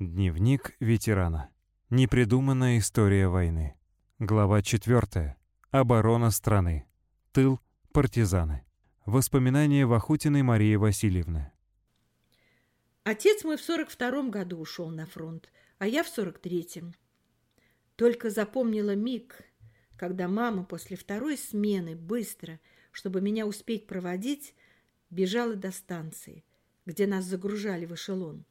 Дневник ветерана. Непридуманная история войны. Глава 4. Оборона страны. Тыл. Партизаны. Воспоминания Вахутиной Марии Васильевны. Отец мой в 42-м году ушел на фронт, а я в 43-м. Только запомнила миг, когда мама после второй смены быстро, чтобы меня успеть проводить, бежала до станции, где нас загружали в эшелон.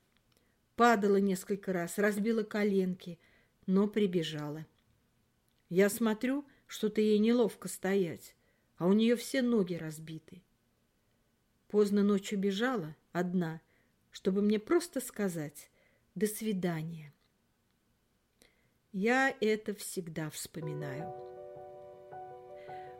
Падала несколько раз, разбила коленки, но прибежала. Я смотрю, что-то ей неловко стоять, а у нее все ноги разбиты. Поздно ночью бежала, одна, чтобы мне просто сказать «до свидания». Я это всегда вспоминаю.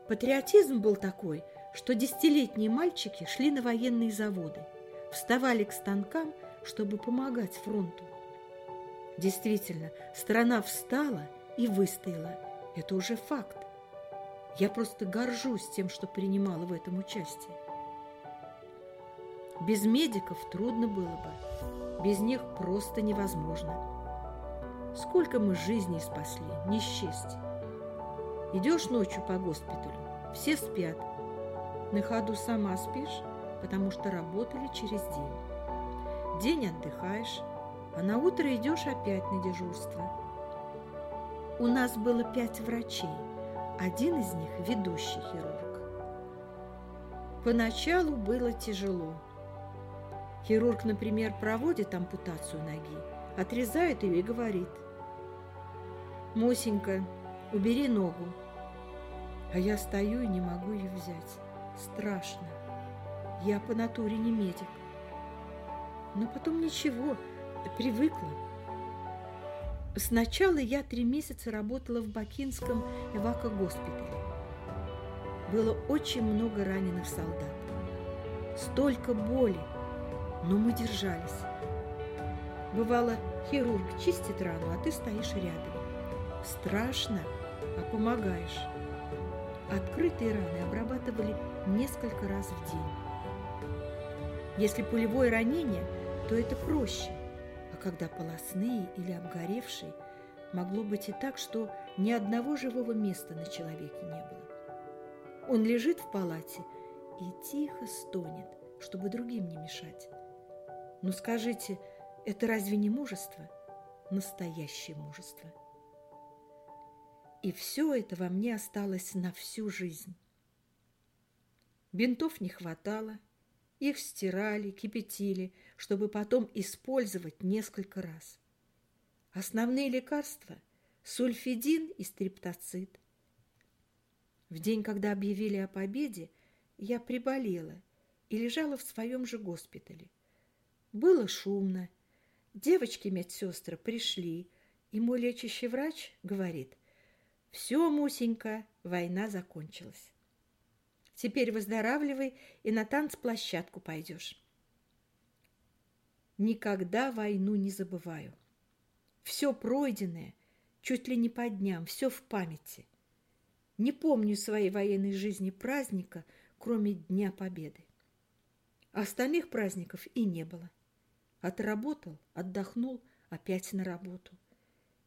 Патриотизм был такой, что десятилетние мальчики шли на военные заводы, вставали к станкам – чтобы помогать фронту. Действительно, страна встала и выстояла. Это уже факт. Я просто горжусь тем, что принимала в этом участие. Без медиков трудно было бы. Без них просто невозможно. Сколько мы жизней спасли, не счесть. Идешь ночью по госпиталю, все спят. На ходу сама спишь, потому что работали через день. День отдыхаешь, а на утро идешь опять на дежурство. У нас было пять врачей, один из них ведущий хирург. Поначалу было тяжело. Хирург, например, проводит ампутацию ноги, отрезает ее и говорит. «Мусенька, убери ногу». А я стою и не могу ее взять. Страшно. Я по натуре не медик. Но потом ничего, привыкла. Сначала я три месяца работала в Бакинском эвакогоспитале. Было очень много раненых солдат. Столько боли, но мы держались. Бывало, хирург чистит рану, а ты стоишь рядом. Страшно, а помогаешь. Открытые раны обрабатывали несколько раз в день. Если пулевое ранение – то это проще. А когда полостные или обгоревшие, могло быть и так, что ни одного живого места на человеке не было. Он лежит в палате и тихо стонет, чтобы другим не мешать. Но скажите, это разве не мужество? Настоящее мужество. И все это во мне осталось на всю жизнь. Бинтов не хватало – их стирали, кипятили, чтобы потом использовать несколько раз. Основные лекарства – сульфидин и стриптоцит. В день, когда объявили о победе, я приболела и лежала в своем же госпитале. Было шумно. Девочки-медсестры пришли, и мой лечащий врач говорит, «Все, Мусенька, война закончилась». Теперь выздоравливай и на танцплощадку пойдешь. Никогда войну не забываю. Все пройденное, чуть ли не по дням, все в памяти. Не помню своей военной жизни праздника, кроме Дня Победы. Остальных праздников и не было. Отработал, отдохнул, опять на работу.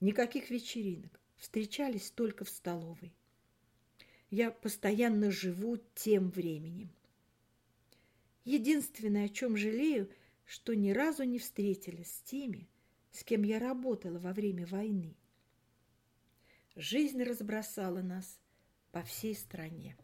Никаких вечеринок, встречались только в столовой. Я постоянно живу тем временем. Единственное, о чем жалею, что ни разу не встретилась с теми, с кем я работала во время войны. Жизнь разбросала нас по всей стране.